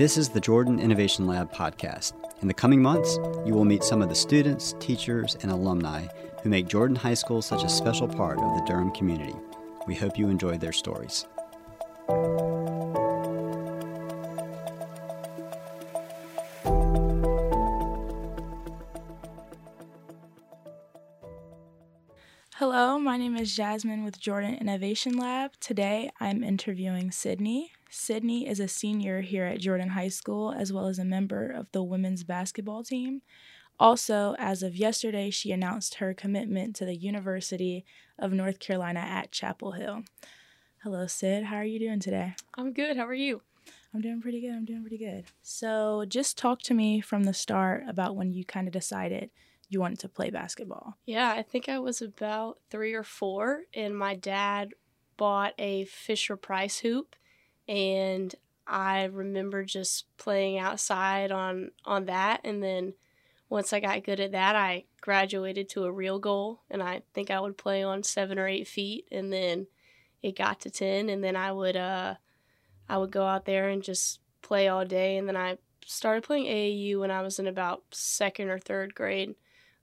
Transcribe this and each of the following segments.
This is the Jordan Innovation Lab podcast. In the coming months, you will meet some of the students, teachers, and alumni who make Jordan High School such a special part of the Durham community. We hope you enjoy their stories. Hello, my name is Jasmin with Jordan Innovation Lab. Today I'm interviewing Sydney. Sydney is a senior here at Jordan High School as well as a member of the women's basketball team. Also, as of yesterday, she announced her commitment to the University of North Carolina at Chapel Hill. Hello, Sid. How are you doing today? I'm good. How are you? I'm doing pretty good. I'm doing pretty good. So, just talk to me from the start about when you kind of decided you wanted to play basketball. Yeah, I think I was about three or four, and my dad bought a Fisher Price hoop, and I remember just playing outside on on that, and then once I got good at that, I graduated to a real goal, and I think I would play on seven or eight feet, and then it got to ten, and then I would uh I would go out there and just play all day, and then I started playing AAU when I was in about second or third grade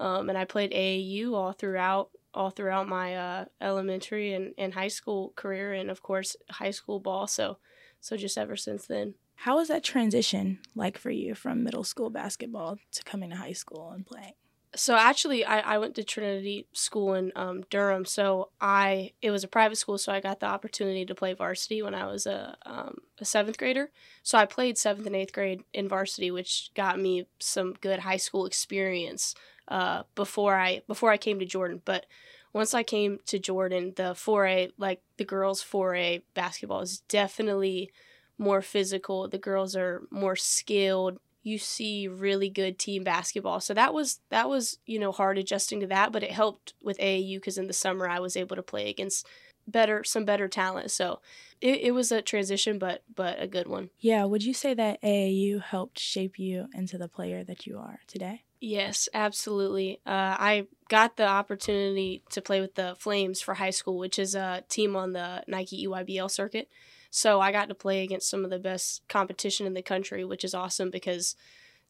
um, and I played AAU all throughout all throughout my uh, elementary and, and high school career, and of course high school ball. So so just ever since then. How was that transition like for you from middle school basketball to coming to high school and playing? So actually, I, I went to Trinity School in um, Durham. So I it was a private school, so I got the opportunity to play varsity when I was a um, a seventh grader. So I played seventh and eighth grade in varsity, which got me some good high school experience uh, before I before I came to Jordan. But once I came to Jordan, the 4A like the girls 4A basketball is definitely more physical. The girls are more skilled. You see really good team basketball. So that was that was, you know, hard adjusting to that, but it helped with AAU cuz in the summer I was able to play against better some better talent. So it, it was a transition but but a good one. Yeah, would you say that AAU helped shape you into the player that you are today? Yes, absolutely. Uh, I got the opportunity to play with the Flames for high school, which is a team on the Nike EYBL circuit. So I got to play against some of the best competition in the country, which is awesome because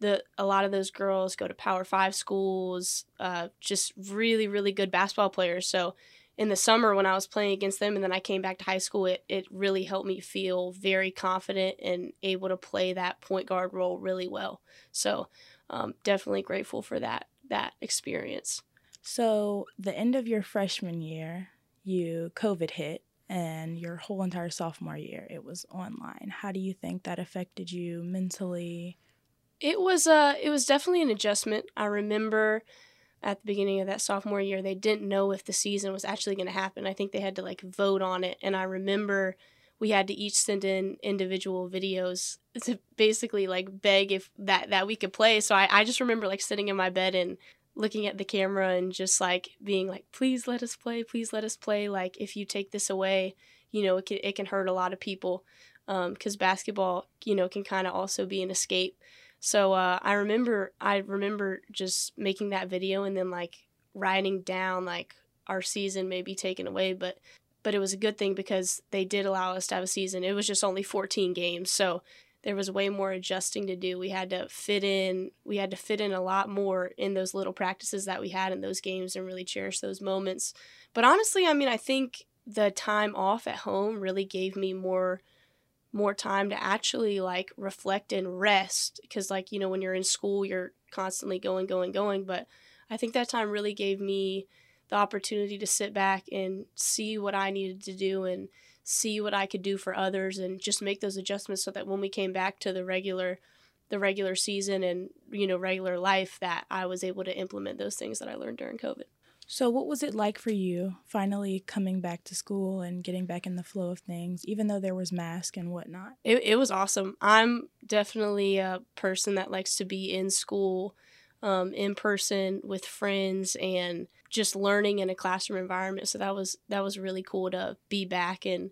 the a lot of those girls go to Power Five schools, uh, just really really good basketball players. So in the summer when I was playing against them and then I came back to high school, it, it really helped me feel very confident and able to play that point guard role really well. So um, definitely grateful for that that experience. So the end of your freshman year, you COVID hit, and your whole entire sophomore year it was online. How do you think that affected you mentally? It was uh it was definitely an adjustment. I remember at the beginning of that sophomore year they didn't know if the season was actually going to happen. I think they had to like vote on it and I remember we had to each send in individual videos to basically like beg if that that we could play. So I, I just remember like sitting in my bed and looking at the camera and just like being like, please let us play, please let us play. Like if you take this away, you know, it can it can hurt a lot of people. because um, basketball, you know, can kind of also be an escape. So uh, I remember I remember just making that video and then like writing down like our season may be taken away, but but it was a good thing because they did allow us to have a season. It was just only 14 games, so there was way more adjusting to do. We had to fit in, we had to fit in a lot more in those little practices that we had in those games and really cherish those moments. But honestly, I mean, I think the time off at home really gave me more more time to actually like reflect and rest because like, you know, when you're in school, you're constantly going going going, but I think that time really gave me the opportunity to sit back and see what I needed to do and see what I could do for others and just make those adjustments so that when we came back to the regular the regular season and you know regular life that I was able to implement those things that I learned during COVID. So what was it like for you finally coming back to school and getting back in the flow of things even though there was mask and whatnot? It it was awesome. I'm definitely a person that likes to be in school um, in person with friends and just learning in a classroom environment. So that was that was really cool to be back and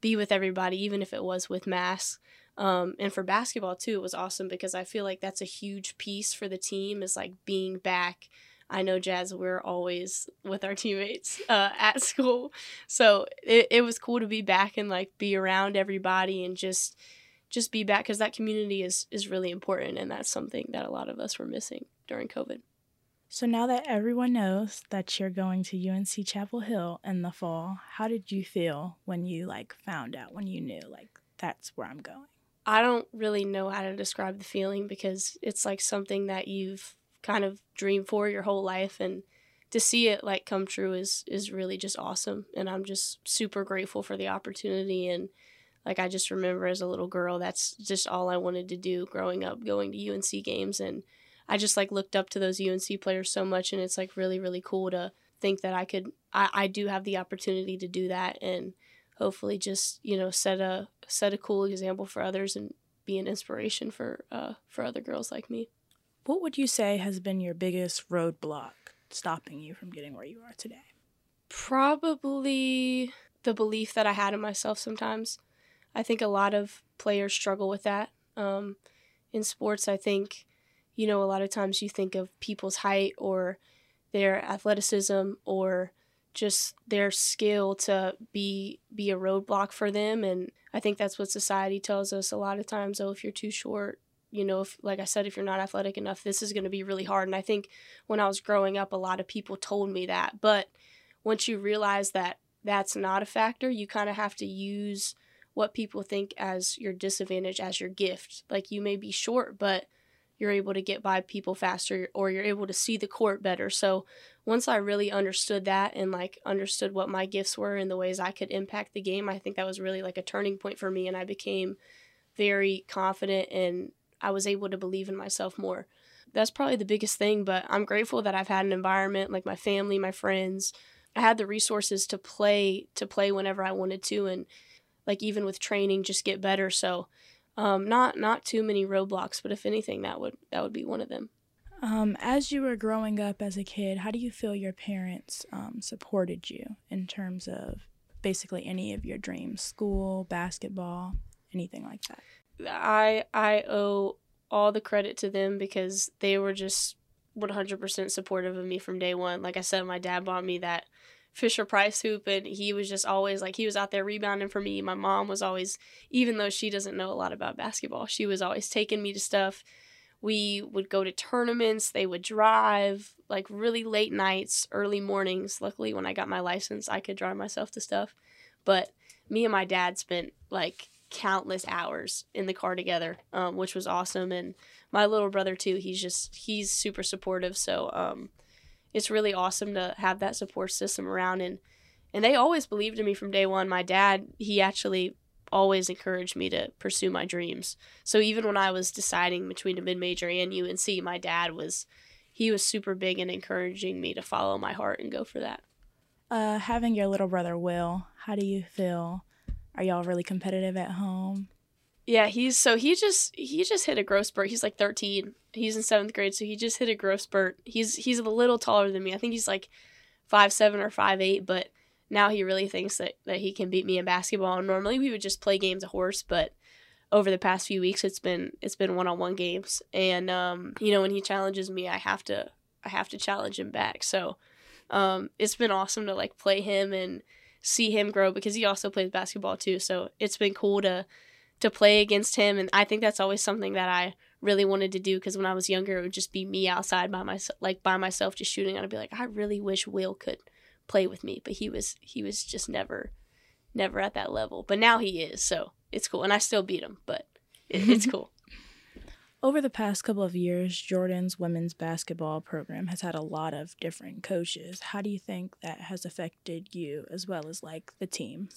be with everybody, even if it was with masks. Um, and for basketball too, it was awesome because I feel like that's a huge piece for the team is like being back. I know Jazz, we're always with our teammates uh, at school, so it, it was cool to be back and like be around everybody and just just be back because that community is is really important and that's something that a lot of us were missing during COVID. So now that everyone knows that you're going to UNC Chapel Hill in the fall, how did you feel when you like found out when you knew like that's where I'm going? I don't really know how to describe the feeling because it's like something that you've kind of dreamed for your whole life and to see it like come true is is really just awesome and I'm just super grateful for the opportunity and like I just remember as a little girl that's just all I wanted to do growing up going to UNC games and I just like looked up to those UNC players so much, and it's like really really cool to think that I could I, I do have the opportunity to do that and hopefully just you know set a set a cool example for others and be an inspiration for uh, for other girls like me. What would you say has been your biggest roadblock stopping you from getting where you are today? Probably the belief that I had in myself sometimes. I think a lot of players struggle with that. Um, in sports, I think you know, a lot of times you think of people's height or their athleticism or just their skill to be be a roadblock for them. And I think that's what society tells us a lot of times oh if you're too short you know if like I said if you're not athletic enough this is going to be really hard. And I think when I was growing up a lot of people told me that. But once you realize that that's not a factor you kind of have to use what people think as your disadvantage as your gift. Like you may be short but you're able to get by people faster or you're able to see the court better. So once I really understood that and like understood what my gifts were and the ways I could impact the game, I think that was really like a turning point for me and I became very confident and I was able to believe in myself more. That's probably the biggest thing, but I'm grateful that I've had an environment like my family, my friends. I had the resources to play to play whenever I wanted to and like even with training just get better. So um, not not too many roadblocks, but if anything, that would that would be one of them. Um, as you were growing up as a kid, how do you feel your parents um, supported you in terms of basically any of your dreams, school, basketball, anything like that? I I owe all the credit to them because they were just 100% supportive of me from day one. Like I said, my dad bought me that Fisher Price hoop, and he was just always like he was out there rebounding for me. My mom was always, even though she doesn't know a lot about basketball, she was always taking me to stuff. We would go to tournaments. They would drive like really late nights, early mornings. Luckily, when I got my license, I could drive myself to stuff. But me and my dad spent like countless hours in the car together, um, which was awesome. And my little brother too. He's just he's super supportive. So um, it's really awesome to have that support system around and and they always believed in me from day one. My dad, he actually always encouraged me to pursue my dreams. So even when I was deciding between a mid major and UNC, my dad was he was super big in encouraging me to follow my heart and go for that. Uh, having your little brother Will, how do you feel? Are y'all really competitive at home? Yeah, he's so he just he just hit a growth spurt. He's like 13. He's in seventh grade, so he just hit a growth spurt. He's he's a little taller than me. I think he's like five seven or five eight, but now he really thinks that, that he can beat me in basketball. And normally we would just play games of horse, but over the past few weeks it's been it's been one on one games. And um, you know, when he challenges me I have to I have to challenge him back. So um, it's been awesome to like play him and see him grow because he also plays basketball too. So it's been cool to to play against him and I think that's always something that I really wanted to do because when I was younger it would just be me outside by myself like by myself just shooting and I'd be like I really wish Will could play with me but he was he was just never never at that level but now he is so it's cool and I still beat him but it, it's cool Over the past couple of years, Jordan's women's basketball program has had a lot of different coaches. How do you think that has affected you as well as like the team?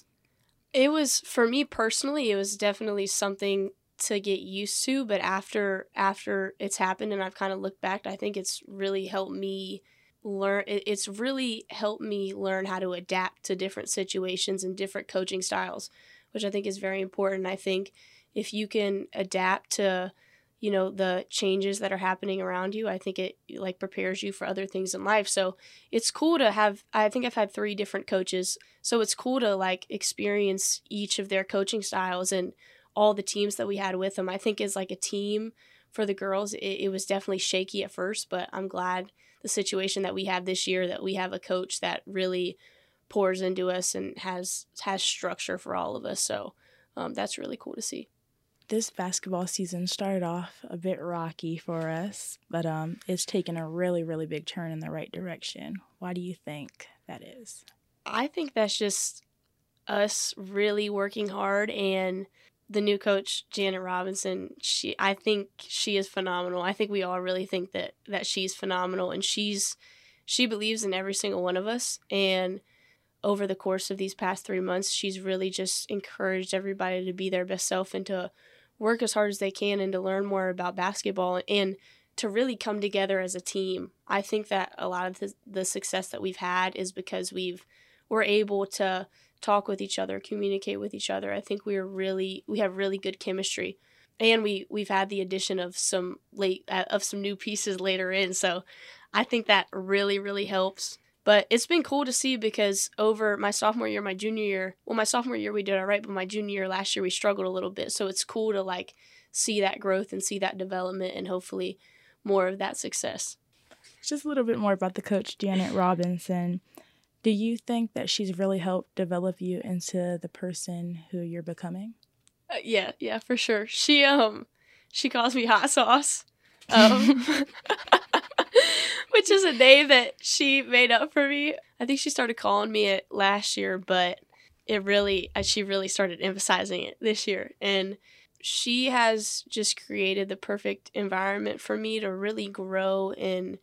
It was for me personally, it was definitely something to get used to, but after after it's happened and I've kind of looked back, I think it's really helped me learn it's really helped me learn how to adapt to different situations and different coaching styles, which I think is very important. I think if you can adapt to you know the changes that are happening around you i think it like prepares you for other things in life. So it's cool to have i think i've had three different coaches. So it's cool to like experience each of their coaching styles and all the teams that we had with them i think as like a team for the girls it, it was definitely shaky at first but i'm glad the situation that we have this year that we have a coach that really pours into us and has has structure for all of us. So um, that's really cool to see this basketball season started off a bit rocky for us, but um, it's taken a really, really big turn in the right direction. Why do you think that is? I think that's just us really working hard and the new coach Janet Robinson she I think she is phenomenal. I think we all really think that that she's phenomenal and she's she believes in every single one of us and over the course of these past 3 months she's really just encouraged everybody to be their best self and to work as hard as they can and to learn more about basketball and to really come together as a team. I think that a lot of the, the success that we've had is because we've we're able to talk with each other, communicate with each other. I think we are really we have really good chemistry. And we we've had the addition of some late uh, of some new pieces later in. So I think that really really helps. But it's been cool to see because over my sophomore year, my junior year, well, my sophomore year we did all right, but my junior year last year we struggled a little bit. So it's cool to like see that growth and see that development and hopefully more of that success. Just a little bit more about the coach, Janet Robinson. Do you think that she's really helped develop you into the person who you're becoming? Uh, yeah, yeah, for sure. She um she calls me hot sauce. Um which is a name that she made up for me. I think she started calling me it last year, but it really uh, she really started emphasizing it this year and she has just created the perfect environment for me to really grow and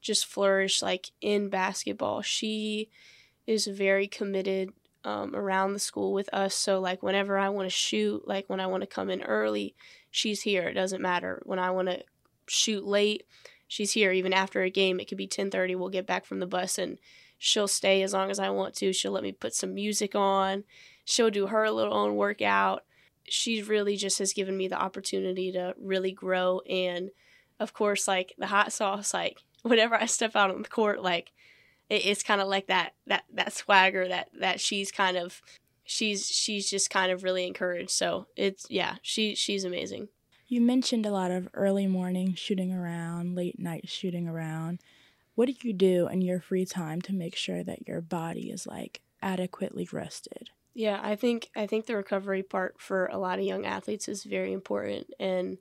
just flourish like in basketball. She is very committed um, around the school with us. So like whenever I want to shoot, like when I want to come in early, she's here. It doesn't matter. When I want to shoot late, she's here. Even after a game, it could be ten thirty. We'll get back from the bus and she'll stay as long as I want to. She'll let me put some music on. She'll do her little own workout. She really just has given me the opportunity to really grow and of course like the hot sauce like whenever I step out on the court, like it, it's kind of like that that that swagger that that she's kind of she's she's just kind of really encouraged. So it's yeah, she she's amazing. You mentioned a lot of early morning shooting around, late night shooting around. What do you do in your free time to make sure that your body is like adequately rested? Yeah, I think I think the recovery part for a lot of young athletes is very important and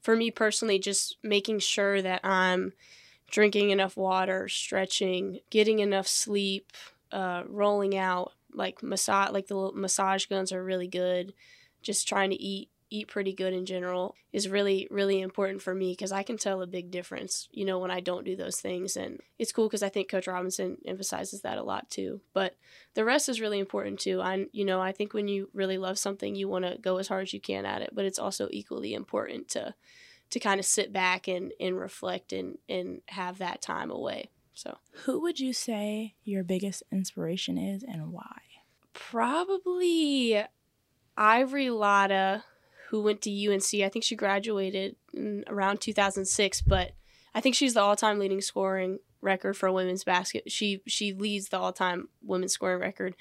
for me personally just making sure that I'm drinking enough water, stretching, getting enough sleep, uh, rolling out like massage like the massage guns are really good. Just trying to eat eat pretty good in general is really really important for me because I can tell a big difference, you know, when I don't do those things and it's cool because I think coach Robinson emphasizes that a lot too. But the rest is really important too. I you know, I think when you really love something, you want to go as hard as you can at it, but it's also equally important to to kind of sit back and, and reflect and, and have that time away. So, who would you say your biggest inspiration is and why? Probably Ivory Latta, who went to UNC. I think she graduated around 2006, but I think she's the all-time leading scoring record for women's basket. She she leads the all-time women's scoring record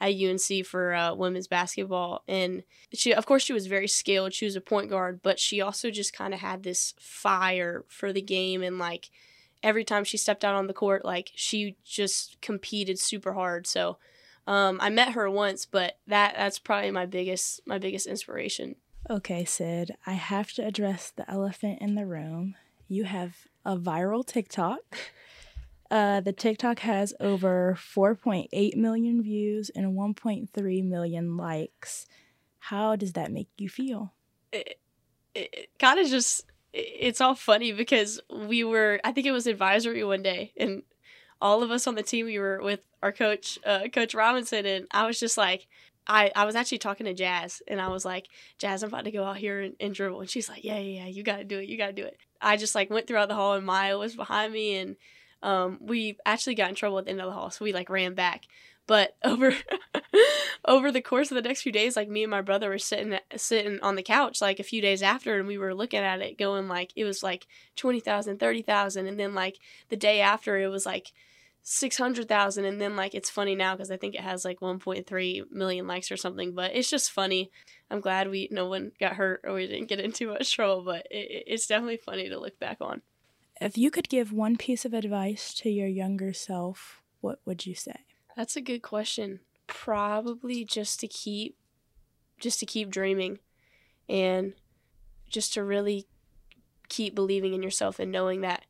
at UNC for uh, women's basketball. And she, of course, she was very skilled. She was a point guard, but she also just kind of had this fire for the game. And like every time she stepped out on the court, like she just competed super hard. So um, I met her once, but that that's probably my biggest my biggest inspiration. Okay, Sid, I have to address the elephant in the room. You have a viral TikTok uh, the TikTok has over 4.8 million views and 1.3 million likes. How does that make you feel? It, it, kind of just, it's all funny because we were, I think it was advisory one day, and all of us on the team, we were with our coach, uh, Coach Robinson, and I was just like, I, I was actually talking to Jazz and I was like, Jazz, I'm about to go out here and, and dribble. And she's like, Yeah, yeah, yeah, you got to do it. You got to do it. I just like went throughout the hall and Maya was behind me and um, we actually got in trouble at the end of the hall, so we like ran back. But over over the course of the next few days, like me and my brother were sitting sitting on the couch like a few days after, and we were looking at it, going like it was like 20,000, 30,000, and then like the day after it was like 600,000 and then like it's funny now because I think it has like 1.3 million likes or something but it's just funny I'm glad we no one got hurt or we didn't get into much trouble but it, it's definitely funny to look back on if you could give one piece of advice to your younger self, what would you say? That's a good question. Probably just to keep just to keep dreaming and just to really keep believing in yourself and knowing that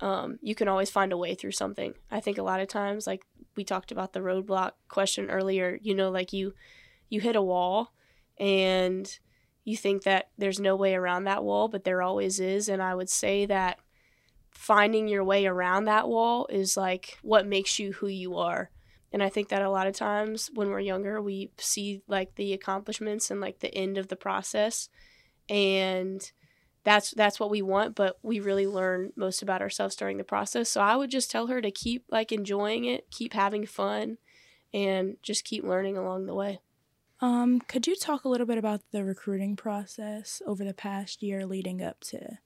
um, you can always find a way through something. I think a lot of times, like we talked about the roadblock question earlier, you know, like you you hit a wall and you think that there's no way around that wall, but there always is. And I would say that finding your way around that wall is like what makes you who you are. And I think that a lot of times when we're younger, we see like the accomplishments and like the end of the process. And that's that's what we want but we really learn most about ourselves during the process. So i would just tell her to keep like enjoying it keep having fun and just keep learning along the way. Um could you talk a little bit about the recruiting process over the past year leading up to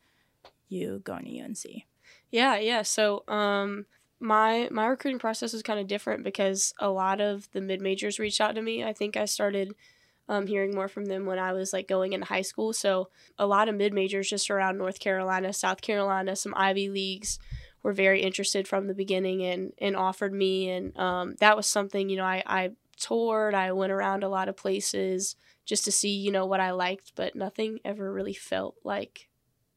you going to unc yeah yeah. So um my my recruiting process was kind of different because a lot of the mid majors reached out to me. I think i started um, hearing more from them when I was like going into high school. So a lot of mid majors just around North Carolina, South Carolina, some Ivy leagues were very interested from the beginning and and offered me, and um, that was something you know I I toured, I went around a lot of places just to see you know what I liked, but nothing ever really felt like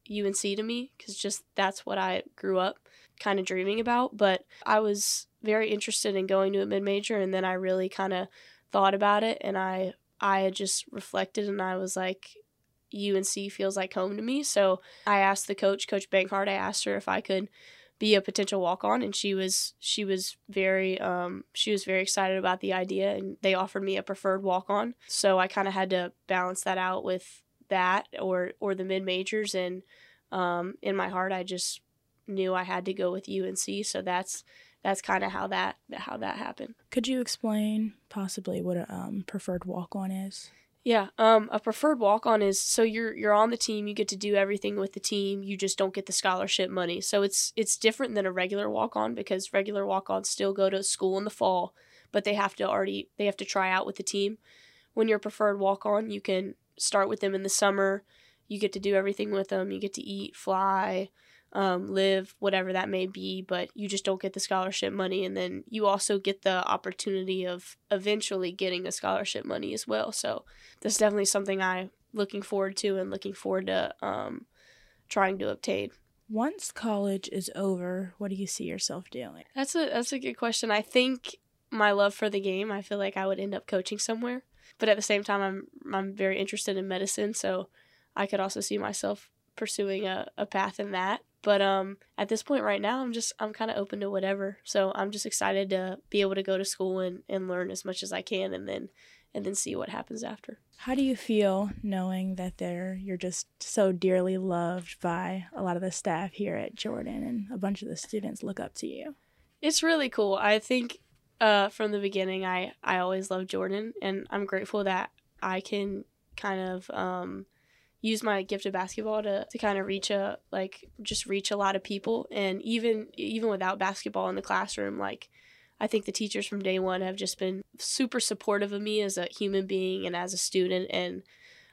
UNC to me because just that's what I grew up kind of dreaming about. But I was very interested in going to a mid major, and then I really kind of thought about it, and I I had just reflected and I was like, UNC feels like home to me. So I asked the coach, Coach Banghart, I asked her if I could be a potential walk on and she was she was very um she was very excited about the idea and they offered me a preferred walk on. So I kind of had to balance that out with that or or the mid majors and um in my heart I just knew I had to go with UNC. So that's that's kind of how that how that happened. Could you explain possibly what a um, preferred walk on is? Yeah, um, a preferred walk on is so you're you're on the team, you get to do everything with the team, you just don't get the scholarship money. So it's it's different than a regular walk on because regular walk ons still go to school in the fall, but they have to already they have to try out with the team. When you're a preferred walk on, you can start with them in the summer. You get to do everything with them. You get to eat, fly, um, live, whatever that may be, but you just don't get the scholarship money. And then you also get the opportunity of eventually getting a scholarship money as well. So that's definitely something I'm looking forward to and looking forward to um, trying to obtain. Once college is over, what do you see yourself doing? That's a that's a good question. I think my love for the game, I feel like I would end up coaching somewhere. But at the same time I'm I'm very interested in medicine, so I could also see myself pursuing a, a path in that. But um, at this point right now, I'm just I'm kind of open to whatever. So I'm just excited to be able to go to school and, and learn as much as I can, and then and then see what happens after. How do you feel knowing that there you're just so dearly loved by a lot of the staff here at Jordan and a bunch of the students look up to you? It's really cool. I think uh, from the beginning, I I always loved Jordan, and I'm grateful that I can kind of um, use my gift of basketball to, to kind of reach a like just reach a lot of people. And even even without basketball in the classroom like i think the teachers from day one have just been super supportive of me as a human being and as a student. And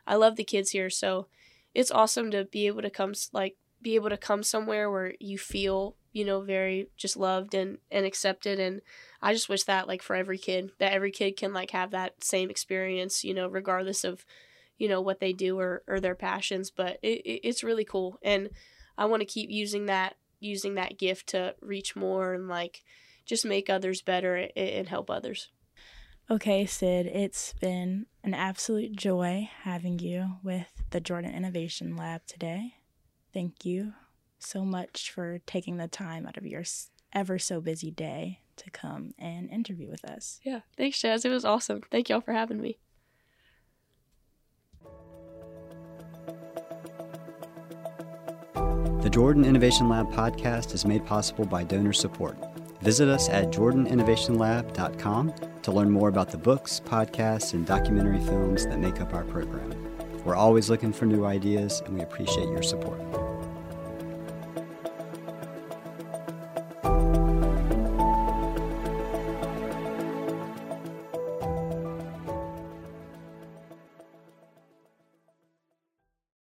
i love the kids here. So it's awesome to be able to come like be able to come somewhere where you feel you know very just loved and and accepted. And i just wish that like for every kid that every kid can like have that same experience you know regardless of you know what they do or, or their passions but it, it, it's really cool. And i want to keep using that using that gift to reach more and like just make others better and, and help others. Okay sid it's been an absolute joy having you with the jordan innovation lab today. Thank you so much for taking the time out of your ever so busy day to come and interview with us. Yeah thanks jazz. It was awesome. Thank y'all for having me The Jordan Innovation Lab podcast is made possible by donor support. Visit us at jordaninnovationlab.com to learn more about the books, podcasts, and documentary films that make up our program. We're always looking for new ideas, and we appreciate your support.